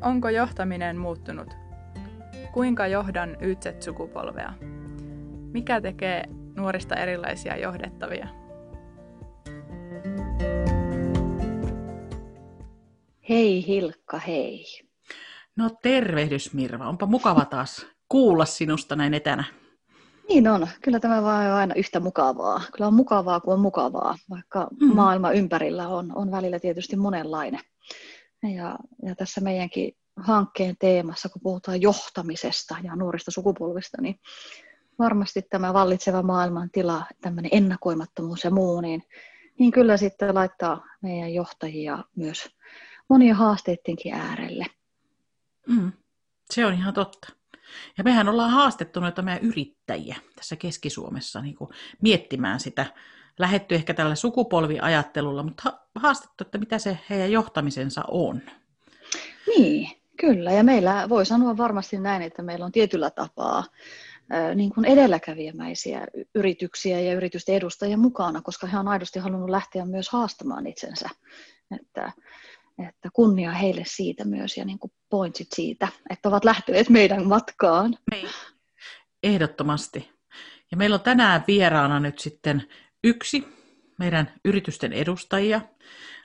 Onko johtaminen muuttunut? Kuinka johdan YZ-sukupolvea? Mikä tekee nuorista erilaisia johdettavia? Hei Hilkka, hei. No tervehdys Mirva, onpa mukava taas kuulla sinusta näin etänä. Niin on, kyllä tämä vaan on aina yhtä mukavaa. Kyllä on mukavaa kuin on mukavaa, vaikka mm. maailma ympärillä on, on välillä tietysti monenlainen. Ja, ja tässä meidänkin hankkeen teemassa, kun puhutaan johtamisesta ja nuorista sukupolvista, niin varmasti tämä vallitseva maailman tila, tämmöinen ennakoimattomuus ja muu, niin, niin kyllä sitten laittaa meidän johtajia myös monia haasteidenkin äärelle. Mm, se on ihan totta. Ja mehän ollaan haastettu noita meidän yrittäjiä tässä Keski-Suomessa niin kuin miettimään sitä, lähetty ehkä tällä sukupolviajattelulla, mutta haastettu, että mitä se heidän johtamisensa on. Niin, kyllä. Ja meillä voi sanoa varmasti näin, että meillä on tietyllä tapaa niin kuin edelläkävijämäisiä yrityksiä ja yritysten edustajia mukana, koska he on aidosti halunnut lähteä myös haastamaan itsensä. Että, että kunnia heille siitä myös ja niin kuin pointsit siitä, että ovat lähteneet meidän matkaan. Niin. Ehdottomasti. Ja meillä on tänään vieraana nyt sitten yksi meidän yritysten edustajia.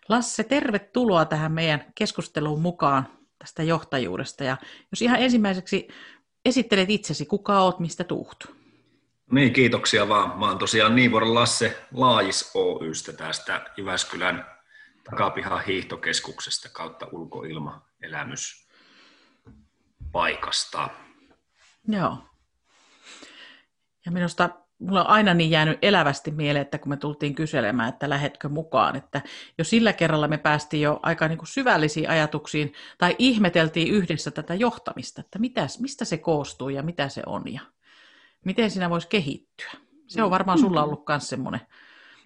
Lasse, tervetuloa tähän meidän keskusteluun mukaan tästä johtajuudesta. Ja jos ihan ensimmäiseksi esittelet itsesi, kuka oot, mistä tuut? Niin, kiitoksia vaan. Mä oon tosiaan Niivoron Lasse Laajis Oystä tästä Jyväskylän takapihan hiihtokeskuksesta kautta ulkoilmaelämyspaikasta. Joo. Ja minusta mulla on aina niin jäänyt elävästi mieleen, että kun me tultiin kyselemään, että lähetkö mukaan, että jo sillä kerralla me päästiin jo aika niin kuin syvällisiin ajatuksiin tai ihmeteltiin yhdessä tätä johtamista, että mitäs, mistä se koostuu ja mitä se on ja miten siinä voisi kehittyä. Se on varmaan sulla ollut myös semmoinen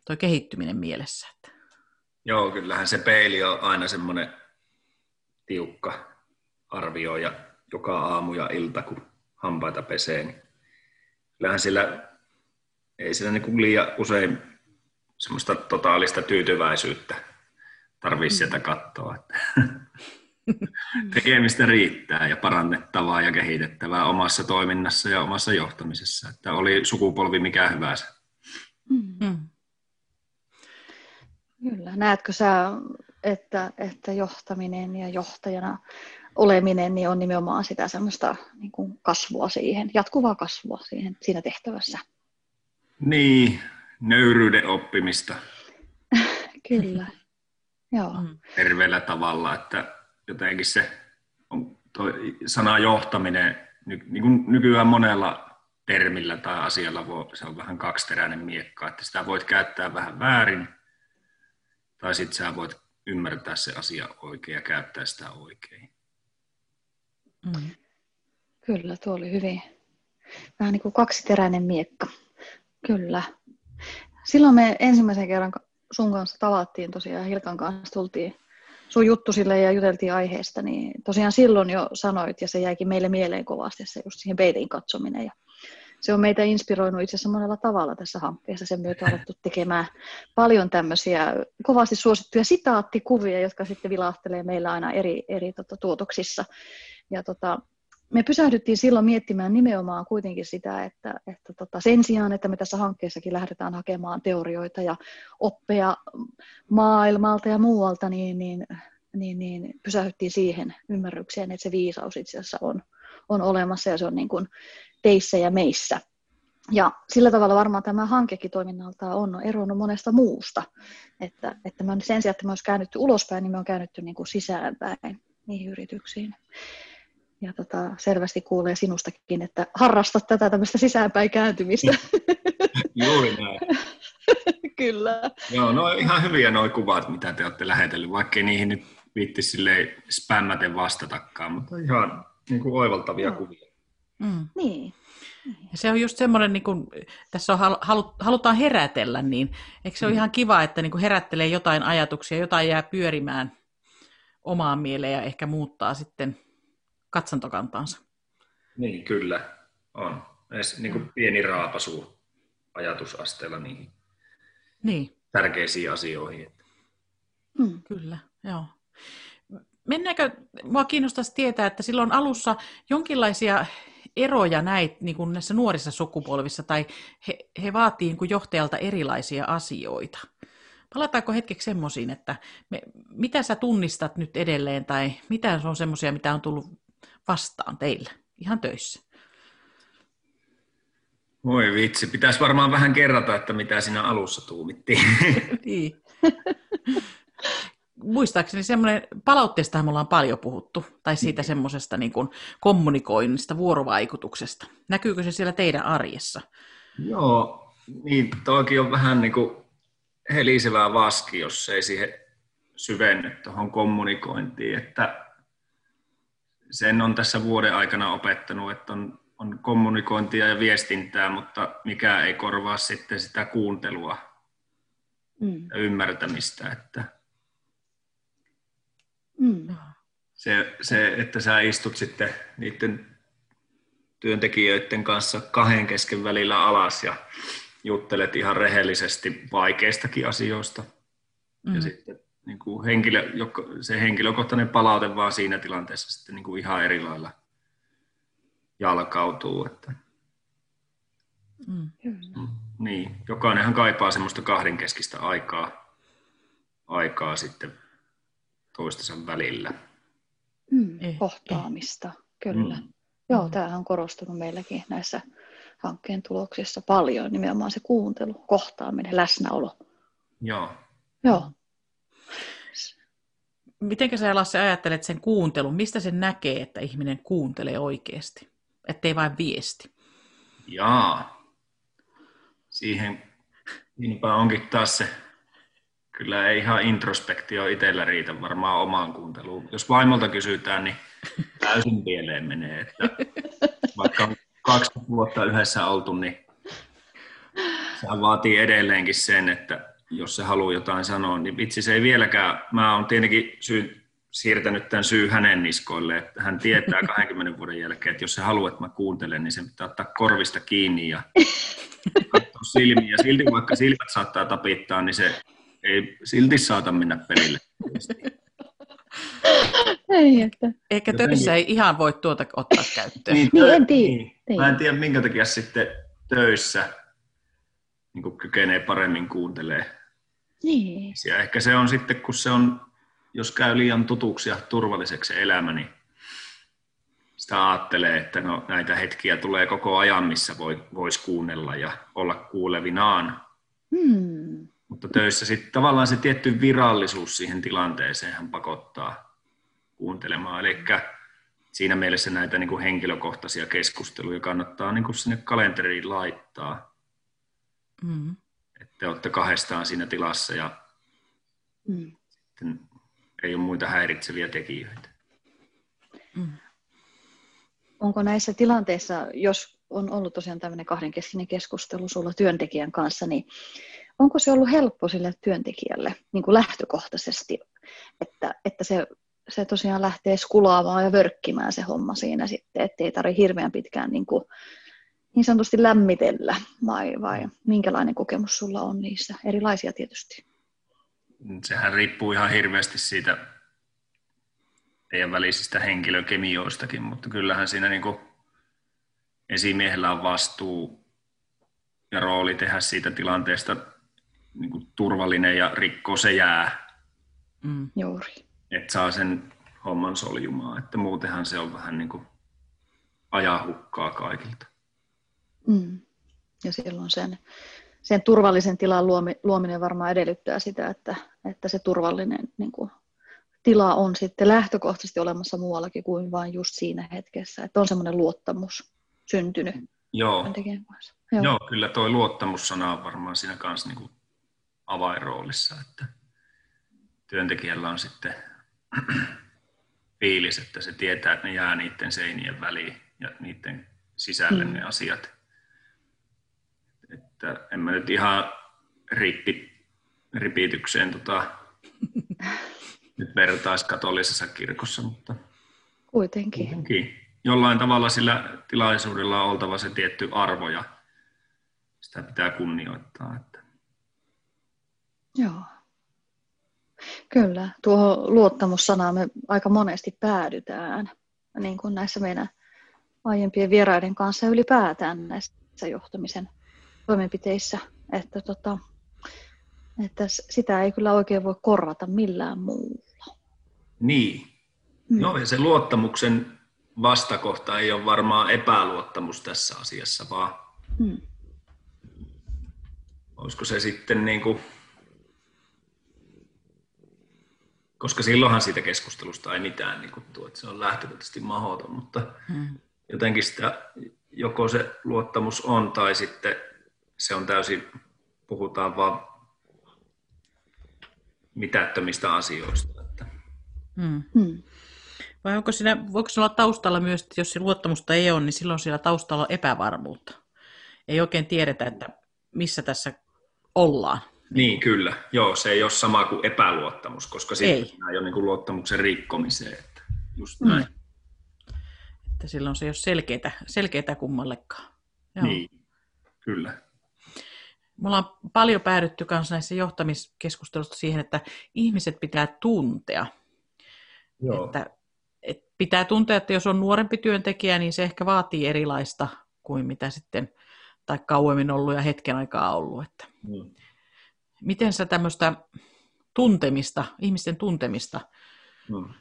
toi kehittyminen mielessä. Että... Joo, kyllähän se peili on aina semmoinen tiukka arvio ja joka aamu ja ilta, kun hampaita pesee, niin kyllähän sillä ei sillä niin kuin liian usein semmoista totaalista tyytyväisyyttä tarvii mm. sieltä katsoa. Että tekemistä riittää ja parannettavaa ja kehitettävää omassa toiminnassa ja omassa johtamisessa. Että oli sukupolvi mikä hyvänsä. Mm. Kyllä. Näetkö sä, että, että johtaminen ja johtajana oleminen niin on nimenomaan sitä semmoista niin kuin kasvua siihen, jatkuvaa kasvua siihen, siinä tehtävässä? Niin, nöyryyden oppimista. Kyllä, joo. Mm. Terveellä tavalla, että jotenkin se on toi sana johtaminen, ny, niin kuin nykyään monella termillä tai asialla voi, se on vähän kaksiteräinen miekka, että sitä voit käyttää vähän väärin, tai sitten sä voit ymmärtää se asia oikein ja käyttää sitä oikein. Mm. Kyllä, tuo oli hyvin vähän niin kuin kaksiteräinen miekka. Kyllä. Silloin me ensimmäisen kerran sun kanssa tavattiin tosiaan, Hilkan kanssa tultiin sun juttu sille ja juteltiin aiheesta, niin tosiaan silloin jo sanoit, ja se jäikin meille mieleen kovasti, se just siihen peitin katsominen. Ja se on meitä inspiroinut itse asiassa monella tavalla tässä hankkeessa. Sen myötä on alettu tekemään paljon tämmöisiä kovasti suosittuja sitaattikuvia, jotka sitten vilahtelee meillä aina eri, eri tota, tuotoksissa. Ja tota, me pysähdyttiin silloin miettimään nimenomaan kuitenkin sitä, että, että tota, sen sijaan, että me tässä hankkeessakin lähdetään hakemaan teorioita ja oppeja maailmalta ja muualta, niin, niin, niin, niin pysähdyttiin siihen ymmärrykseen, että se viisaus itse asiassa on, on olemassa ja se on niin kuin teissä ja meissä. Ja sillä tavalla varmaan tämä hankekin toiminnalta on eronnut monesta muusta. Että, että me sen sijaan, että me olisi käännytty ulospäin, niin me on käännytty niin kuin sisäänpäin niihin yrityksiin ja tota, selvästi kuulee sinustakin, että harrastat tätä tämmöistä sisäänpäin kääntymistä. Juuri näin. Kyllä. Joo, no ihan hyviä nuo kuvat, mitä te olette lähetellyt, vaikkei niihin nyt viitti silleen spämmäten vastatakaan, mutta ihan niin kuin oivaltavia no. kuvia. Mm. Niin. Ja se on just semmoinen, niin kun tässä on halu, halutaan herätellä, niin eikö se ole mm. ihan kiva, että niin herättelee jotain ajatuksia, jotain jää pyörimään omaan mieleen ja ehkä muuttaa sitten katsantokantaansa. Niin, kyllä on. Edes niin kuin pieni raapasu ajatusasteella niihin niin. tärkeisiin asioihin. Mm. Kyllä, joo. mennäänkö, mua kiinnostaisi tietää, että silloin alussa jonkinlaisia eroja näit niin kuin näissä nuorissa sukupolvissa, tai he, he vaatii niin kuin johtajalta erilaisia asioita. Palataanko hetkeksi semmoisiin, että me, mitä sä tunnistat nyt edelleen, tai mitä on semmoisia, mitä on tullut vastaan teillä ihan töissä? Voi vitsi, pitäisi varmaan vähän kerrata, että mitä siinä alussa tuumittiin. niin. Muistaakseni semmoinen, palautteesta me ollaan paljon puhuttu, tai siitä niin. semmoisesta niin kuin kommunikoinnista, vuorovaikutuksesta. Näkyykö se siellä teidän arjessa? Joo, niin toki on vähän niin kuin helisevää vaski, jos ei siihen syvenny tuohon kommunikointiin, että sen on tässä vuoden aikana opettanut, että on, on kommunikointia ja viestintää, mutta mikä ei korvaa sitten sitä kuuntelua mm. ja ymmärtämistä, että mm. se, se, että sä istut sitten niiden työntekijöiden kanssa kahden kesken välillä alas ja juttelet ihan rehellisesti vaikeistakin asioista. Mm. Ja sitten niin kuin henkilö, se henkilökohtainen palaute vaan siinä tilanteessa sitten niin kuin ihan eri lailla jalkautuu. Että. Mm. Mm. Niin, jokainenhan kaipaa semmoista kahdenkeskistä aikaa, aikaa sitten toistensa välillä. Mm, eh, kohtaamista, eh. kyllä. Mm. Joo, tämähän on korostunut meilläkin näissä hankkeen tuloksissa paljon, nimenomaan se kuuntelu, kohtaaminen, läsnäolo. Joo. Joo. Miten sä Lasse ajattelet sen kuuntelun? Mistä se näkee, että ihminen kuuntelee oikeasti? Ettei vain viesti. Jaa. Siihen niinpä onkin taas se, kyllä ei ihan introspektio itsellä riitä varmaan omaan kuunteluun. Jos vaimolta kysytään, niin täysin pieleen menee. Että vaikka on kaksi vuotta yhdessä oltu, niin se vaatii edelleenkin sen, että jos se haluaa jotain sanoa, niin vitsi se ei vieläkään, mä oon tietenkin syy, siirtänyt tämän syy hänen niskoille, että hän tietää 20 vuoden jälkeen, että jos se haluaa, että mä kuuntelen, niin se pitää ottaa korvista kiinni ja katsoa silmiä. Ja silti vaikka silmät saattaa tapittaa, niin se ei silti saata mennä perille. Ei, että... Ehkä töissä ei ihan voi tuota ottaa käyttöön. niin, niin, en tiedä. Niin. Mä en tiedä, minkä takia sitten töissä niin kykenee paremmin kuuntelee. Niin. Ja ehkä se on sitten, kun se on, jos käy liian tutuksi ja turvalliseksi elämä, niin sitä ajattelee, että no, näitä hetkiä tulee koko ajan, missä voi, voisi kuunnella ja olla kuulevinaan. Hmm. Mutta töissä sitten tavallaan se tietty virallisuus siihen tilanteeseen hän pakottaa kuuntelemaan. Eli siinä mielessä näitä niin kuin henkilökohtaisia keskusteluja kannattaa niin kuin sinne kalenteriin laittaa. Mm. Että te olette kahdestaan siinä tilassa ja mm. sitten ei ole muita häiritseviä tekijöitä. Mm. Onko näissä tilanteissa, jos on ollut tosiaan tämmöinen kahdenkeskinen keskustelu sulla työntekijän kanssa, niin onko se ollut helppo sille työntekijälle niin kuin lähtökohtaisesti, että, että se, se tosiaan lähtee skulaamaan ja vörkkimään se homma siinä sitten, ettei tarvitse hirveän pitkään niin kuin niin sanotusti lämmitellä, vai, vai minkälainen kokemus sulla on niissä? Erilaisia tietysti. Sehän riippuu ihan hirveästi siitä teidän välisistä henkilökemioistakin, mutta kyllähän siinä niin esimiehellä on vastuu ja rooli tehdä siitä tilanteesta niin kuin turvallinen ja rikko se jää. Mm. Juuri. Että saa sen homman soljumaan, että muutenhan se on vähän niin kuin ajahukkaa kaikilta. Mm. Ja silloin sen, sen turvallisen tilan luominen varmaan edellyttää sitä, että, että se turvallinen niin kuin, tila on sitten lähtökohtaisesti olemassa muuallakin kuin vain just siinä hetkessä. Että on semmoinen luottamus syntynyt Joo. kanssa. Joo. Joo, kyllä tuo luottamussana on varmaan siinä kanssa niin kuin avainroolissa, että työntekijällä on sitten fiilis, että se tietää, että ne jää niiden seinien väliin ja niiden sisälle mm. ne asiat. Että en mä nyt ihan rippi, ripitykseen tota, nyt vertaisi katolisessa kirkossa, mutta kuitenkin. kuitenkin. Jollain tavalla sillä tilaisuudella on oltava se tietty arvo ja sitä pitää kunnioittaa. Että. Joo. Kyllä, tuohon luottamussanaan me aika monesti päädytään, niin kuin näissä meidän aiempien vieraiden kanssa ylipäätään näissä johtamisen toimenpiteissä, että, tota, että sitä ei kyllä oikein voi korvata millään muulla. Niin. Mm. No ja se luottamuksen vastakohta ei ole varmaan epäluottamus tässä asiassa, vaan mm. olisiko se sitten niin kuin, koska silloinhan siitä keskustelusta ei mitään niin kuin tuo, että se on lähtökohtaisesti mahdoton, mutta mm. jotenkin sitä, joko se luottamus on tai sitten se on täysin, puhutaan vaan mitättömistä asioista. Että. Mm. Mm. Vai onko siinä, voiko olla taustalla myös, että jos luottamusta ei ole, niin silloin siellä taustalla on epävarmuutta. Ei oikein tiedetä, että missä tässä ollaan. Niin, kyllä. Joo, se ei ole sama kuin epäluottamus, koska sitten ei ole niin kuin luottamuksen rikkomiseen. Että just näin. Mm. Että silloin se ei ole selkeää, selkeää kummallekaan. Joo. Niin, kyllä. Me ollaan paljon päädytty kanssa näissä johtamiskeskustelussa siihen, että ihmiset pitää tuntea. Joo. Että, että pitää tuntea, että jos on nuorempi työntekijä, niin se ehkä vaatii erilaista kuin mitä sitten, tai kauemmin ollut ja hetken aikaa ollut. Että. Mm miten sä tämmöistä tuntemista, ihmisten tuntemista hmm.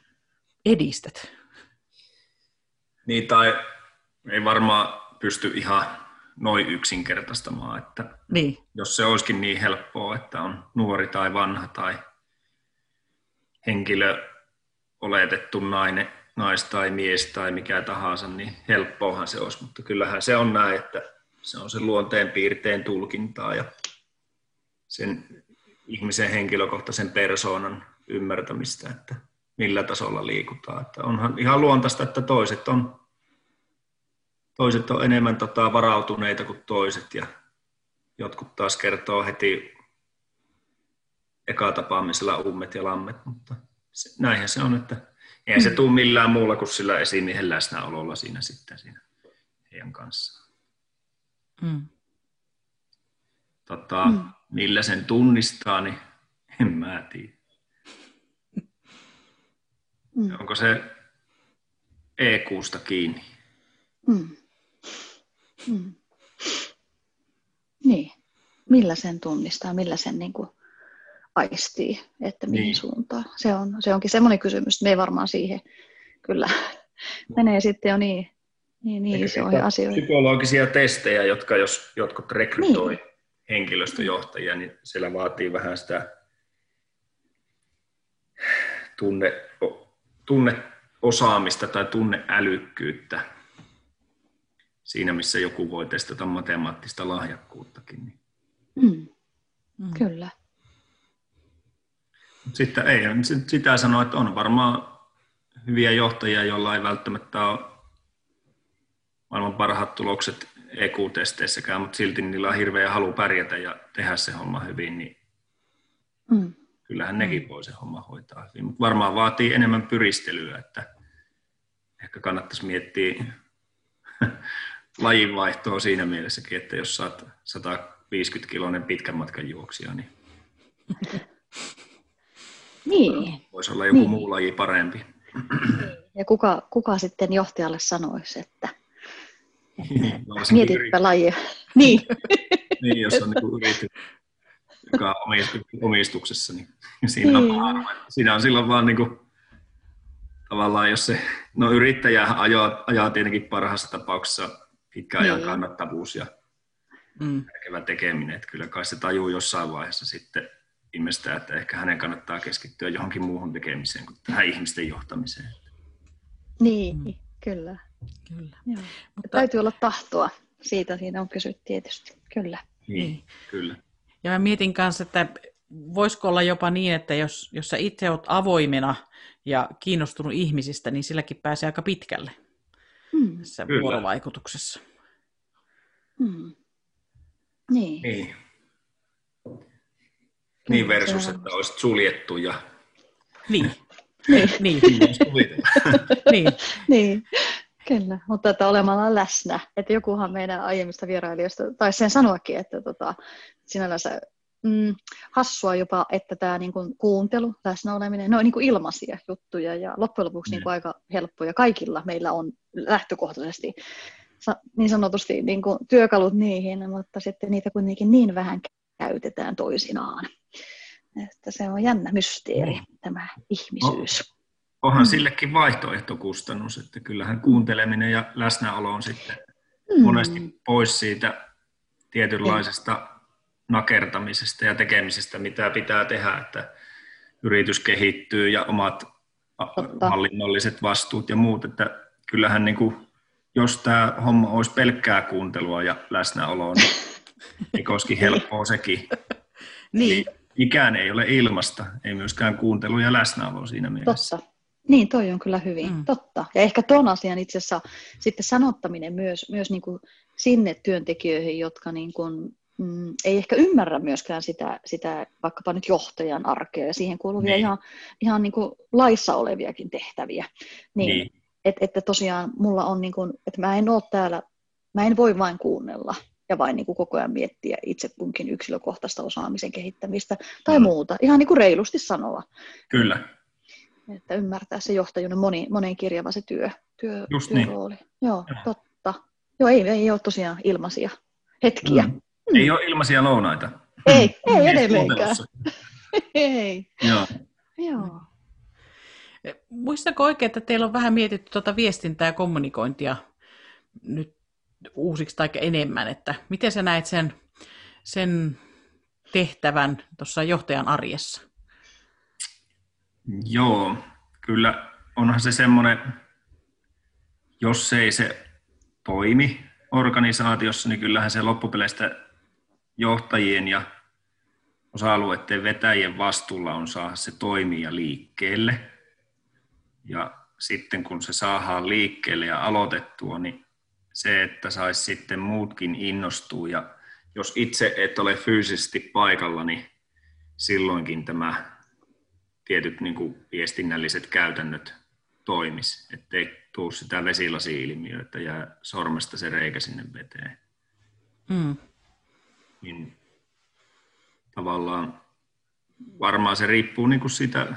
edistät? Niin, tai ei varmaan pysty ihan noin yksinkertaistamaan, että niin. jos se olisikin niin helppoa, että on nuori tai vanha tai henkilö, oletettu nainen, nais tai mies tai mikä tahansa, niin helppoahan se olisi, mutta kyllähän se on näin, että se on se luonteen piirteen tulkintaa ja sen ihmisen henkilökohtaisen persoonan ymmärtämistä, että millä tasolla liikutaan. Että onhan ihan luontaista, että toiset on, toiset on enemmän tota varautuneita kuin toiset ja jotkut taas kertoo heti eka tapaamisella ummet ja lammet, mutta se, näinhän se on, että ei se tule millään muulla kuin sillä esimiehen läsnäololla siinä sitten siinä heidän kanssaan. Mm. Tota, mm millä sen tunnistaa, niin en mä tiedä. Mm. Onko se EQsta kiinni? Mm. Mm. Niin. Millä sen tunnistaa, millä sen niin kuin aistii, että mihin niin. suuntaan. Se, on, se onkin semmoinen kysymys, että me ei varmaan siihen kyllä menee sitten jo niin, niin, niin isoihin asioihin. Psykologisia testejä, jotka jos jotkut rekrytoi, niin henkilöstöjohtajia, niin siellä vaatii vähän sitä tunne, tunneosaamista tai tunneälykkyyttä siinä, missä joku voi testata matemaattista lahjakkuuttakin. Niin. Mm. Mm. Kyllä. Sitten ei, sitä sanoa, että on varmaan hyviä johtajia, joilla ei välttämättä ole maailman parhaat tulokset EQ-testeissäkään, mutta silti niillä on hirveä halu pärjätä ja tehdä se homma hyvin, niin mm. kyllähän nekin mm. voi se homma hoitaa hyvin. Mutta varmaan vaatii enemmän pyristelyä, että ehkä kannattaisi miettiä lajinvaihtoa siinä mielessäkin, että jos saat 150 kiloinen pitkän matkan juoksija, niin, niin. voisi olla joku niin. muu laji parempi. Ja kuka, kuka sitten johtajalle sanoisi, että Mietitpä lajia. niin. niin, jos on niin yritys, joka on omistuksessa, niin siinä, niin. on, siinä on silloin vaan niin kuin, tavallaan, jos se, no yrittäjä ajaa, ajaa tietenkin parhaassa tapauksessa pitkän ajan niin. kannattavuus ja mm. järkevä tekeminen, että kyllä kai se tajuu jossain vaiheessa sitten ihmistä, että ehkä hänen kannattaa keskittyä johonkin muuhun tekemiseen kuin tähän ihmisten johtamiseen. Niin, mm. kyllä. Kyllä. Joo. Mutta... Täytyy olla tahtoa. Siitä siinä on kysytty tietysti. Kyllä. Niin, niin, kyllä. Ja mä mietin kanssa, että voisiko olla jopa niin, että jos, jos sä itse olet avoimena ja kiinnostunut ihmisistä, niin silläkin pääsee aika pitkälle hmm. tässä Kyllä. vuorovaikutuksessa. Hmm. Niin. niin. Niin versus, että olisit suljettu ja... Niin. niin. niin. niin. niin. Kyllä, mutta että olemalla läsnä. Että jokuhan meidän aiemmista vierailijoista taisi sen sanoakin, että tota, sinällänsä mm, hassua jopa, että tämä niin kuin kuuntelu, läsnäoleminen, ne on niin kuin ilmaisia juttuja ja loppujen lopuksi niin kuin aika helppoja. Kaikilla meillä on lähtökohtaisesti niin sanotusti niin kuin työkalut niihin, mutta sitten niitä kuitenkin niin vähän käytetään toisinaan. Että se on jännä mysteeri, mm. tämä ihmisyys. Onhan mm. sillekin vaihtoehtokustannus, että kyllähän kuunteleminen ja läsnäolo on sitten mm. monesti pois siitä tietynlaisesta nakertamisesta ja tekemisestä, mitä pitää tehdä, että yritys kehittyy ja omat Totta. hallinnolliset vastuut ja muut, että kyllähän niin kuin, jos tämä homma olisi pelkkää kuuntelua ja läsnäoloa, niin eikö olisikin helppoa sekin. niin. Ikään ei ole ilmasta, ei myöskään kuuntelu ja läsnäolo siinä mielessä. Totta. Niin, toi on kyllä hyvin, mm. totta. Ja ehkä tuon asian itse asiassa sitten sanottaminen myös, myös niin kuin sinne työntekijöihin, jotka niin kuin, mm, ei ehkä ymmärrä myöskään sitä, sitä vaikkapa nyt johtajan arkea ja siihen kuuluvia niin. ihan, ihan niin kuin laissa oleviakin tehtäviä. Niin, niin. Että, että tosiaan mulla on, niin kuin, että mä en ole täällä, mä en voi vain kuunnella ja vain niin kuin koko ajan miettiä itse kunkin yksilökohtaista osaamisen kehittämistä tai mm. muuta. Ihan niin kuin reilusti sanoa. Kyllä. Että ymmärtää se johtajuuden moni, monen kirjava se työ, työ, Just niin. työrooli. Niin. Joo, ja. totta. Joo, ei, ei ole tosiaan ilmaisia hetkiä. Mm. Mm. Ei ole ilmaisia lounaita. Ei, ei edelleenkään. ei. Joo. Joo. Muistako oikein, että teillä on vähän mietitty tuota viestintää ja kommunikointia nyt uusiksi tai enemmän, että miten sä näet sen, sen tehtävän tuossa johtajan arjessa? Joo, kyllä onhan se semmoinen, jos ei se toimi organisaatiossa, niin kyllähän se loppupeleistä johtajien ja osa-alueiden vetäjien vastuulla on saada se toimia liikkeelle. Ja sitten kun se saadaan liikkeelle ja aloitettua, niin se, että saisi sitten muutkin innostua. Ja jos itse et ole fyysisesti paikalla, niin silloinkin tämä tietyt niin kuin viestinnälliset käytännöt toimis, ettei tuu sitä vesilasi-ilmiötä, että jää sormesta se reikä sinne veteen. Mm. Niin tavallaan varmaan se riippuu niin kuin siitä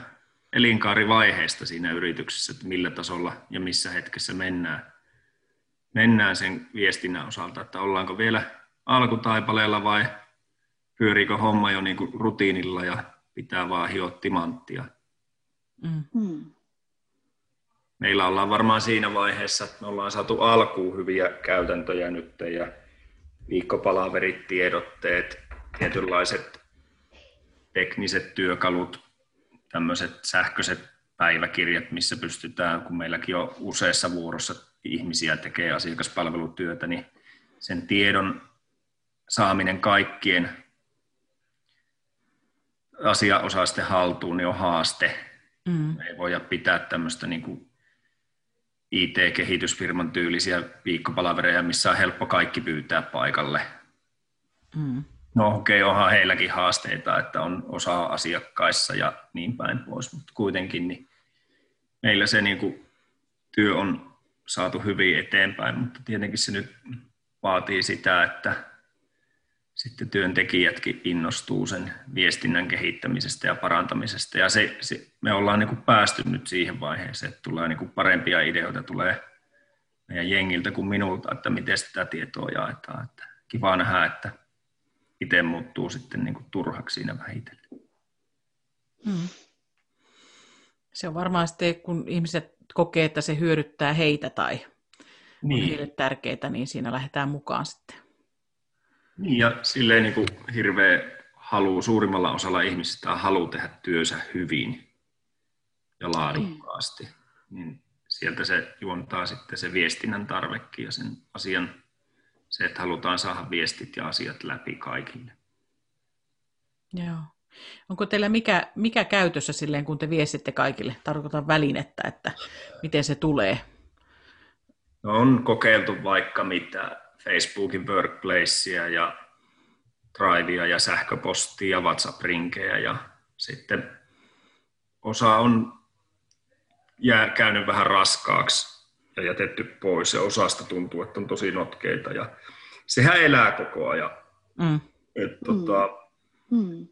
elinkaarivaiheesta siinä yrityksessä, että millä tasolla ja missä hetkessä mennään, mennään sen viestinnän osalta, että ollaanko vielä alkutaipaleella vai pyöriikö homma jo niin kuin rutiinilla ja pitää vaan hioa timanttia. Mm. mm. Meillä ollaan varmaan siinä vaiheessa, että me ollaan saatu alkuun hyviä käytäntöjä nyt ja viikkopalaverit, tiedotteet, tietynlaiset tekniset työkalut, tämmöiset sähköiset päiväkirjat, missä pystytään, kun meilläkin on useassa vuorossa ihmisiä tekee asiakaspalvelutyötä, niin sen tiedon saaminen kaikkien asiaosaisten haltuun niin on haaste. Mm. ei voida pitää tämmöistä niin kuin IT-kehitysfirman tyylisiä viikkopalavereja, missä on helppo kaikki pyytää paikalle. Mm. No okei, okay, onhan heilläkin haasteita, että on osa asiakkaissa ja niin päin pois, mutta kuitenkin niin meillä se niin kuin, työ on saatu hyvin eteenpäin, mutta tietenkin se nyt vaatii sitä, että sitten työntekijätkin innostuu sen viestinnän kehittämisestä ja parantamisesta. Ja se, se, me ollaan niin kuin päästy nyt siihen vaiheeseen, että tulee niin kuin parempia ideoita tulee meidän jengiltä kuin minulta, että miten sitä tietoa jaetaan. Että kiva nähdä, että itse muuttuu sitten niin kuin turhaksi siinä vähitellen. Hmm. Se on varmaan sitten, kun ihmiset kokee, että se hyödyttää heitä tai niin. on heille tärkeää, niin siinä lähdetään mukaan sitten. Niin, ja silleen niin kuin hirveä halu, suurimmalla osalla ihmisistä on halu tehdä työnsä hyvin ja laadukkaasti. Mm. Niin sieltä se juontaa sitten se viestinnän tarvekin ja sen asian, se, että halutaan saada viestit ja asiat läpi kaikille. Joo. Onko teillä mikä, mikä käytössä silleen, kun te viestitte kaikille? Tarkoitan välinettä, että miten se tulee? No on kokeiltu vaikka mitä Facebookin workplacea ja Drivea ja sähköpostia ja WhatsApp-rinkejä ja sitten osa on jää, käynyt vähän raskaaksi ja jätetty pois ja osasta tuntuu, että on tosi notkeita ja sehän elää koko ajan. Mm. Et, tota, Mm.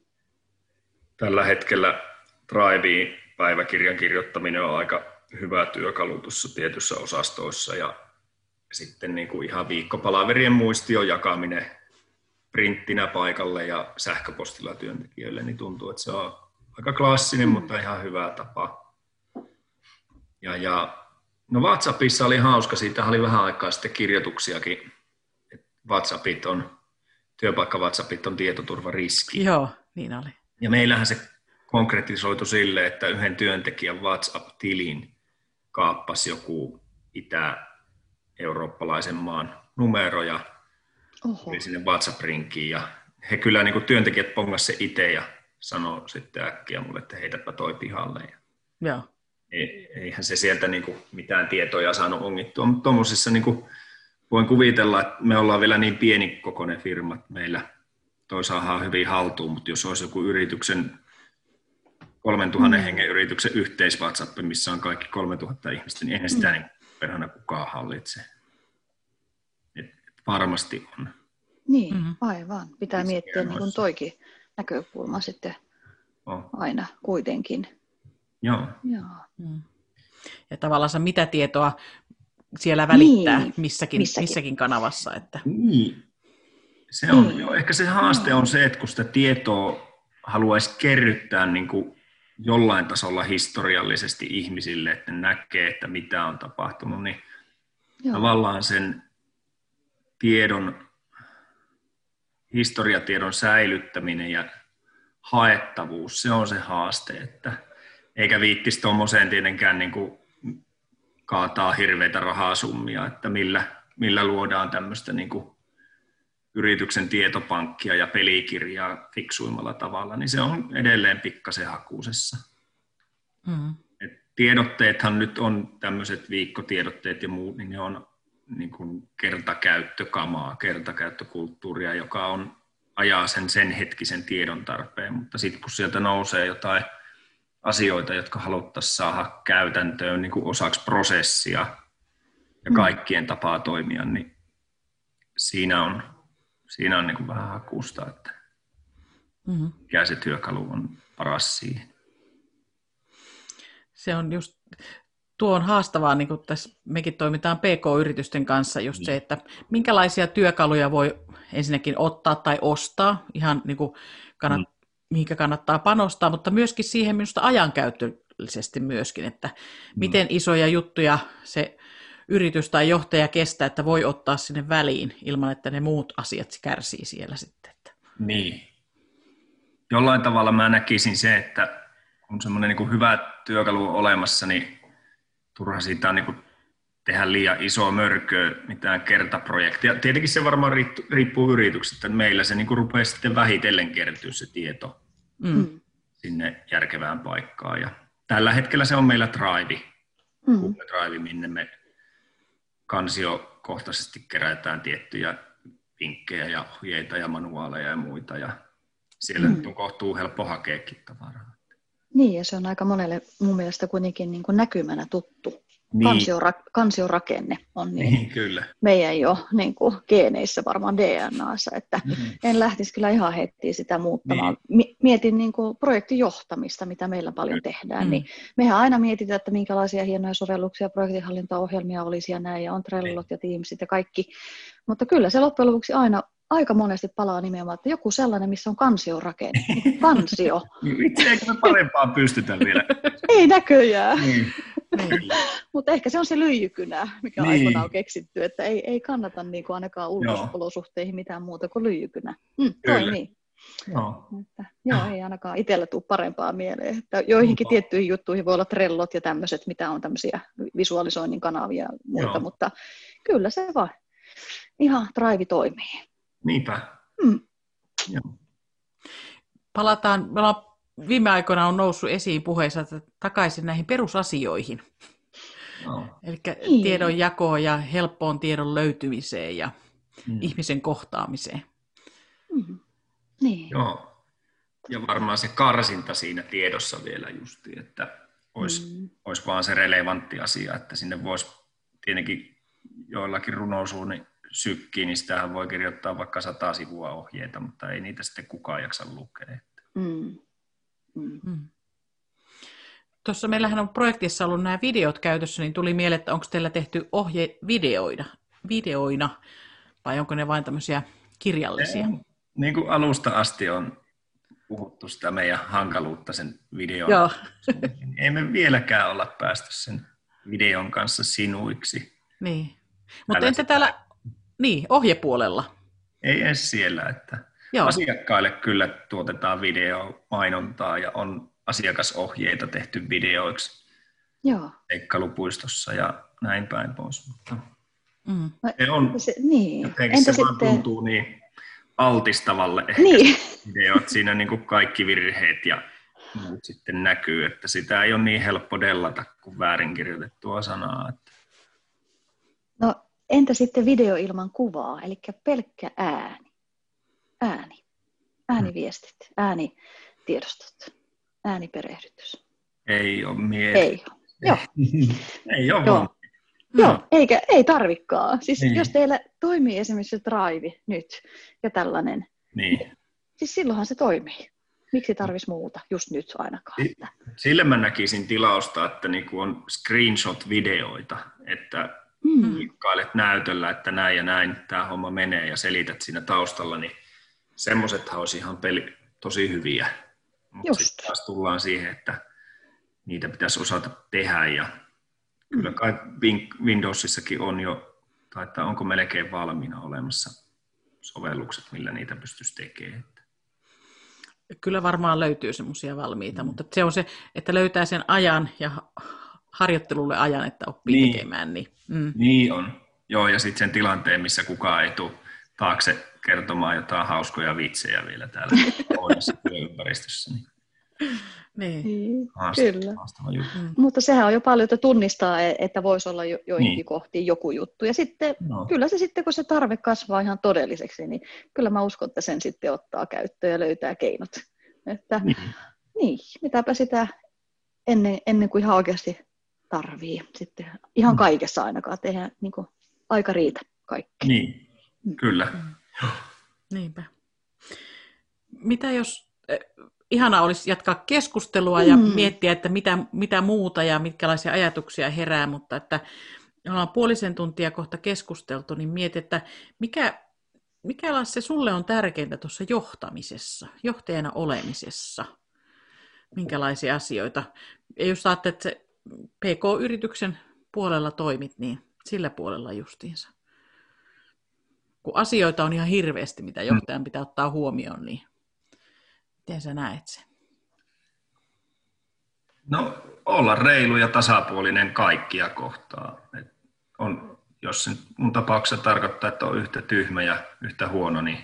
Tällä hetkellä Drive päiväkirjan kirjoittaminen on aika hyvä työkalu tuossa tietyissä osastoissa ja sitten niin kuin ihan viikkopalaverien muistion jakaminen printtinä paikalle ja sähköpostilla työntekijöille, niin tuntuu, että se on aika klassinen, mm. mutta ihan hyvä tapa. Ja, ja no WhatsAppissa oli hauska, siitä oli vähän aikaa sitten kirjoituksiakin. WhatsAppit on, työpaikka WhatsAppit on tietoturvariski. Joo, niin oli. Ja meillähän se konkretisoitu sille, että yhden työntekijän WhatsApp-tilin kaappasi joku itä-eurooppalaisen maan numero ja Oho. sinne WhatsApp-rinkiin. Ja he kyllä niin kuin työntekijät pongas se itse ja sanoi sitten äkkiä mulle, että heitäpä toi pihalle. Ja Joo. Eihän se sieltä niin kuin mitään tietoja saanut ongittua, mutta tuommoisissa niin kuin voin kuvitella, että me ollaan vielä niin pieni kokoinen firma, että meillä toi saadaan hyvin haltuun, mutta jos olisi joku yrityksen 3000 mm. hengen yrityksen yhteis WhatsApp, missä on kaikki 3000 ihmistä, niin eihän sitä mm. niin perhana kukaan hallitse. Et varmasti on. Niin, mm-hmm. aivan. Pitää miettiä niin kuin toikin näkökulma sitten oh. aina kuitenkin. Joo. Joo. Mm. Ja tavallaan mitä tietoa siellä välittää niin. missäkin, missäkin. missäkin kanavassa. Että... Niin. Se on, niin. jo, ehkä se haaste on se, että kun sitä tietoa haluaisi kerryttää niin kuin jollain tasolla historiallisesti ihmisille, että ne näkee, että mitä on tapahtunut, niin Joo. tavallaan sen tiedon, historiatiedon säilyttäminen ja haettavuus, se on se haaste, että eikä viittisi tuommoiseen tietenkään niin kuin kaataa hirveitä rahasummia, että millä, millä luodaan tämmöistä niin kuin yrityksen tietopankkia ja pelikirjaa fiksuimmalla tavalla, niin se on edelleen pikkasen hakuusessa. Mm. Et tiedotteethan nyt on tämmöiset viikkotiedotteet ja muut, niin ne on niin kuin kertakäyttökamaa, kertakäyttökulttuuria, joka on ajaa sen sen hetkisen tiedon tarpeen, mutta sitten kun sieltä nousee jotain asioita, jotka haluttaisiin saada käytäntöön niin kuin osaksi prosessia ja mm. kaikkien tapaa toimia, niin siinä on siinä on niin kuin vähän hakusta, että mm-hmm. mikä se työkalu on paras siihen. Se on just, tuo on haastavaa, niin kuin tässä mekin toimitaan PK-yritysten kanssa, just niin. se, että minkälaisia työkaluja voi ensinnäkin ottaa tai ostaa, ihan niin kuin kannat, mm. Mihinkä kannattaa panostaa, mutta myöskin siihen minusta ajankäytöllisesti myöskin, että mm. miten isoja juttuja se yritys tai johtaja kestää, että voi ottaa sinne väliin ilman, että ne muut asiat kärsii siellä sitten. Niin. Jollain tavalla mä näkisin se, että kun semmoinen niin hyvä työkalu on olemassa, niin turha siitä on niin kuin tehdä liian iso mörköä mitään kertaprojektia. Tietenkin se varmaan riippuu yrityksestä. Meillä se niin kuin rupeaa sitten vähitellen kertyä se tieto mm. sinne järkevään paikkaan. Ja tällä hetkellä se on meillä Drive, mm. Google Drive, minne me kansiokohtaisesti kerätään tiettyjä vinkkejä ja ohjeita ja manuaaleja ja muita. Ja siellä mm. nyt on kohtuu helppo hakeakin tavaraa. Niin, ja se on aika monelle mun mielestä kuitenkin niin kuin näkymänä tuttu niin. Kansiora, kansiorakenne on niin, niin kyllä. meidän jo niin kuin geeneissä varmaan DNAssa, että mm. en lähtisi kyllä ihan heti sitä muuttamaan. Niin. Mietin niin kuin projektijohtamista, mitä meillä paljon tehdään, mm. niin mehän aina mietitään, että minkälaisia hienoja sovelluksia, projektihallintaohjelmia olisi ja näin, ja on Trellot ja Teamsit ja kaikki, mutta kyllä se loppujen lopuksi aina aika monesti palaa nimenomaan, että joku sellainen, missä on kansiorakenne. Kansio. Itse eikö me parempaan pystytä vielä? Ei näköjään. Niin. Niin. Mutta ehkä se on se lyijykynä, mikä niin. aikoinaan on keksitty, että ei, ei kannata niin kuin ainakaan ulkoisolosuhteihin mitään muuta kuin lyijykynä. Mm, toi niin. Joo. Että, joo, ei ainakaan itsellä tule parempaa mieleen. Että joihinkin no. tiettyihin juttuihin voi olla trellot ja tämmöiset, mitä on tämmöisiä visualisoinnin kanavia ja muita, joo. mutta kyllä se vaan ihan drive toimii. Niinpä. Mm. Joo. Palataan, me ollaan viime aikoina on noussut esiin puheissa että takaisin näihin perusasioihin. No. Eli niin. tiedon jakoon ja helppoon tiedon löytymiseen ja mm. ihmisen kohtaamiseen. Mm. Niin. Joo. Ja varmaan se karsinta siinä tiedossa vielä justi, että olisi, mm. olisi vaan se relevantti asia, että sinne voisi tietenkin joillakin runousuun niin sykkii, niin sitähän voi kirjoittaa vaikka sata sivua ohjeita, mutta ei niitä sitten kukaan jaksa lukea. Mm. Mm. Mm. Tuossa meillähän on projektissa ollut nämä videot käytössä, niin tuli mieleen, että onko teillä tehty ohje videoida, videoina, vai onko ne vain tämmöisiä kirjallisia? Ei, niin kuin alusta asti on puhuttu sitä meidän hankaluutta sen videon. Joo. Ei me vieläkään olla päästy sen videon kanssa sinuiksi. Niin. Mutta entä täällä niin, ohjepuolella? Ei edes siellä, että Joo. asiakkaille kyllä tuotetaan videomainontaa ja on asiakasohjeita tehty videoiksi Joo. seikkailupuistossa ja näin päin pois. Mutta mm. se on, se, niin. Entä se sitten... vaan tuntuu niin altistavalle ehkä niin. videot. Siinä niin kuin kaikki virheet ja muut sitten näkyy, että sitä ei ole niin helppo dellata kuin väärinkirjoitettua sanaa. Että... No entä sitten video ilman kuvaa, eli pelkkä ääni? Ääni. Ääniviestit, äänitiedostot, ääniperehdytys. Ei ole mieli. Ei ole. Joo. ei ole Joo. Joo, no. eikä, ei tarvikaan. Siis niin. jos teillä toimii esimerkiksi se drive nyt ja tällainen, niin. siis silloinhan se toimii. Miksi tarvitsisi muuta just nyt ainakaan? Että... Sille mä näkisin tilausta, että niinku on screenshot-videoita, että mm. näytöllä, että näin ja näin tämä homma menee ja selität siinä taustalla, niin semmoisethan olisi ihan peli, tosi hyviä. Mutta sitten taas tullaan siihen, että niitä pitäisi osata tehdä ja kyllä kai Windowsissakin on jo, tai että onko melkein valmiina olemassa sovellukset, millä niitä pystyisi tekemään. Kyllä varmaan löytyy semmoisia valmiita, mm. mutta se on se, että löytää sen ajan ja harjoittelulle ajan, että oppii niin. tekemään. Niin, mm. niin on. Joo, ja sitten sen tilanteen, missä kukaan ei tule taakse kertomaan jotain hauskoja vitsejä vielä täällä työympäristössä. Niin. Niin, niin haastava, kyllä. Haastava juttu. Mm. Mutta sehän on jo paljon, että tunnistaa, e- että voisi olla jo, joihinkin niin. kohtiin joku juttu. Ja sitten no. kyllä se sitten, kun se tarve kasvaa ihan todelliseksi, niin kyllä mä uskon, että sen sitten ottaa käyttöön ja löytää keinot. Että, niin. niin, mitäpä sitä ennen, ennen kuin ihan oikeasti tarvii. Sitten ihan mm. kaikessa ainakaan tehdä niin kuin, aika riitä kaikki. Niin. Kyllä. Mm. Niinpä. Mitä jos ihana olisi jatkaa keskustelua ja mm. miettiä, että mitä, mitä muuta ja mitkälaisia ajatuksia herää, mutta että ollaan puolisen tuntia kohta keskusteltu, niin mieti, että mikä, mikä se sulle on tärkeintä tuossa johtamisessa, johtajana olemisessa? Minkälaisia asioita? Ja jos saatte, että se PK-yrityksen puolella toimit, niin sillä puolella justiinsa. Kun asioita on ihan hirveästi, mitä johtajan pitää ottaa huomioon, niin Miten sä näet sen? No olla reilu ja tasapuolinen kaikkia kohtaa. Et on, jos se mun tapauksessa tarkoittaa, että on yhtä tyhmä ja yhtä huono, niin,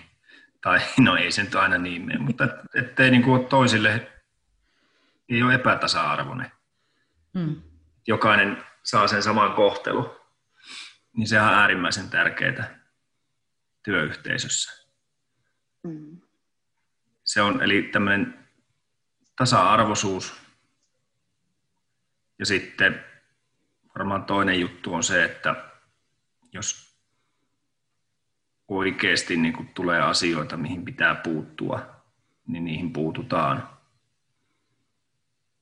tai no ei se nyt aina niin mene, mutta et, ettei niin kuin toisille ei ole epätasa-arvoinen. Mm. Jokainen saa sen saman kohtelun, niin se on äärimmäisen tärkeää työyhteisössä. Mm se on eli tämmöinen tasa-arvoisuus. Ja sitten varmaan toinen juttu on se, että jos oikeasti niin kuin tulee asioita, mihin pitää puuttua, niin niihin puututaan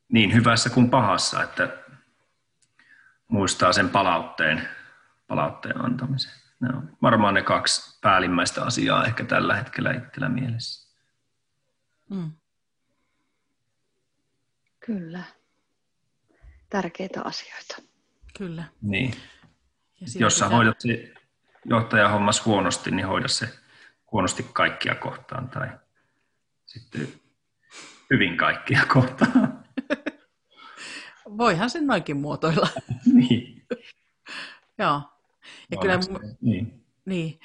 niin hyvässä kuin pahassa, että muistaa sen palautteen, palautteen antamisen. Ne on varmaan ne kaksi päällimmäistä asiaa ehkä tällä hetkellä itsellä mielessä. Mm. Kyllä. Tärkeitä asioita. Kyllä. Niin. Ja Jos sä pitää... hoidat se johtajahommas huonosti, niin hoida se huonosti kaikkia kohtaan tai sitten hyvin kaikkia kohtaan. Voihan sen noinkin muotoilla. niin. Joo. Ja kyllä, niin. niin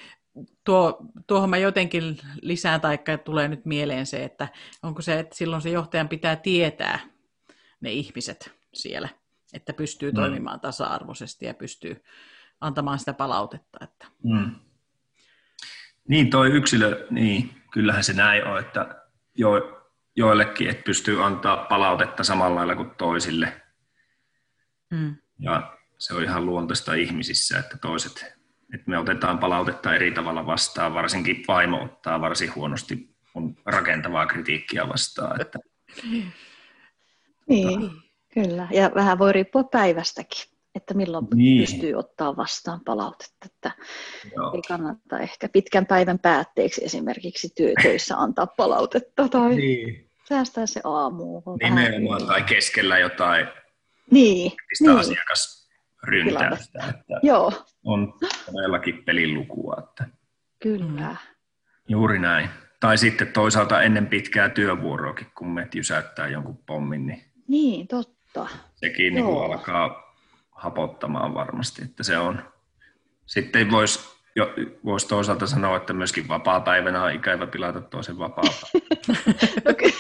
tuo, tuohon mä jotenkin lisään, tai tulee nyt mieleen se, että onko se, että silloin se johtajan pitää tietää ne ihmiset siellä, että pystyy mm. toimimaan tasa-arvoisesti ja pystyy antamaan sitä palautetta. Että. Mm. Niin, toi yksilö, niin kyllähän se näin on, että jo, joillekin, että pystyy antaa palautetta samalla lailla kuin toisille. Mm. Ja se on ihan luontaista ihmisissä, että toiset että me otetaan palautetta eri tavalla vastaan, varsinkin vaimo ottaa varsin huonosti mun rakentavaa kritiikkiä vastaan. Että... Niin, kyllä. Ja vähän voi riippua päivästäkin, että milloin niin. pystyy ottaa vastaan palautetta. Että Joo. ei kannata ehkä pitkän päivän päätteeksi esimerkiksi työtöissä antaa palautetta tai niin. säästää se aamu. Nimenomaan, tai keskellä jotain niin, niin. Asiakasryntäystä. Että Joo. On todellakin pelin lukua. Että... Kyllä. Juuri näin. Tai sitten toisaalta ennen pitkää työvuoroakin, kun me jysäyttää jonkun pommin, niin, niin totta. sekin niin alkaa hapottamaan varmasti, että se on. Sitten voisi jo, vois toisaalta sanoa, että myöskin vapaa-päivänä on ikävä pilata toisen vapaa okay.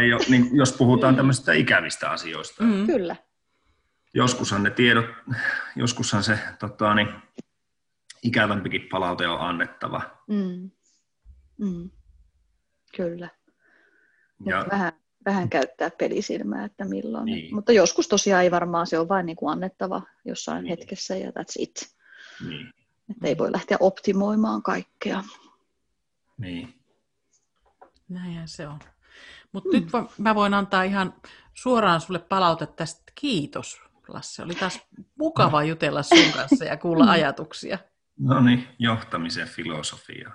ei ole, niin, jos puhutaan tämmöisistä ikävistä asioista. Mm. Kyllä. Joskushan ne tiedot, joskushan se tota, niin, ikävämpikin palaute on annettava. Mm. Mm. Kyllä. Ja, vähän, vähän käyttää pelisilmää, että milloin. Niin. Mutta joskus tosiaan ei varmaan, se on vain niin kuin annettava jossain niin. hetkessä ja that's it. Niin. Että ei voi lähteä optimoimaan kaikkea. Niin. Näinhän se on. Mutta mm. nyt mä voin antaa ihan suoraan sulle palautetta tästä. Kiitos, Lasse. Oli taas mukava jutella sun kanssa ja kuulla mm. ajatuksia. No niin, johtamisen filosofia.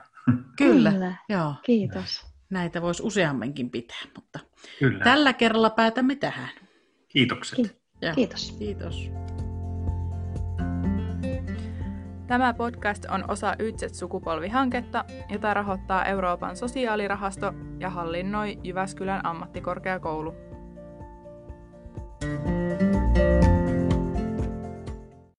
Kyllä, Kyllä. Joo. Kiitos. Näitä voisi useamminkin pitää, mutta Kyllä. tällä kerralla päätämme tähän. Kiitokset. Ki- Kiitos. Kiitos. Tämä podcast on osa Ytset-sukupolvihanketta, jota rahoittaa Euroopan sosiaalirahasto ja hallinnoi Jyväskylän ammattikorkeakoulu. thank you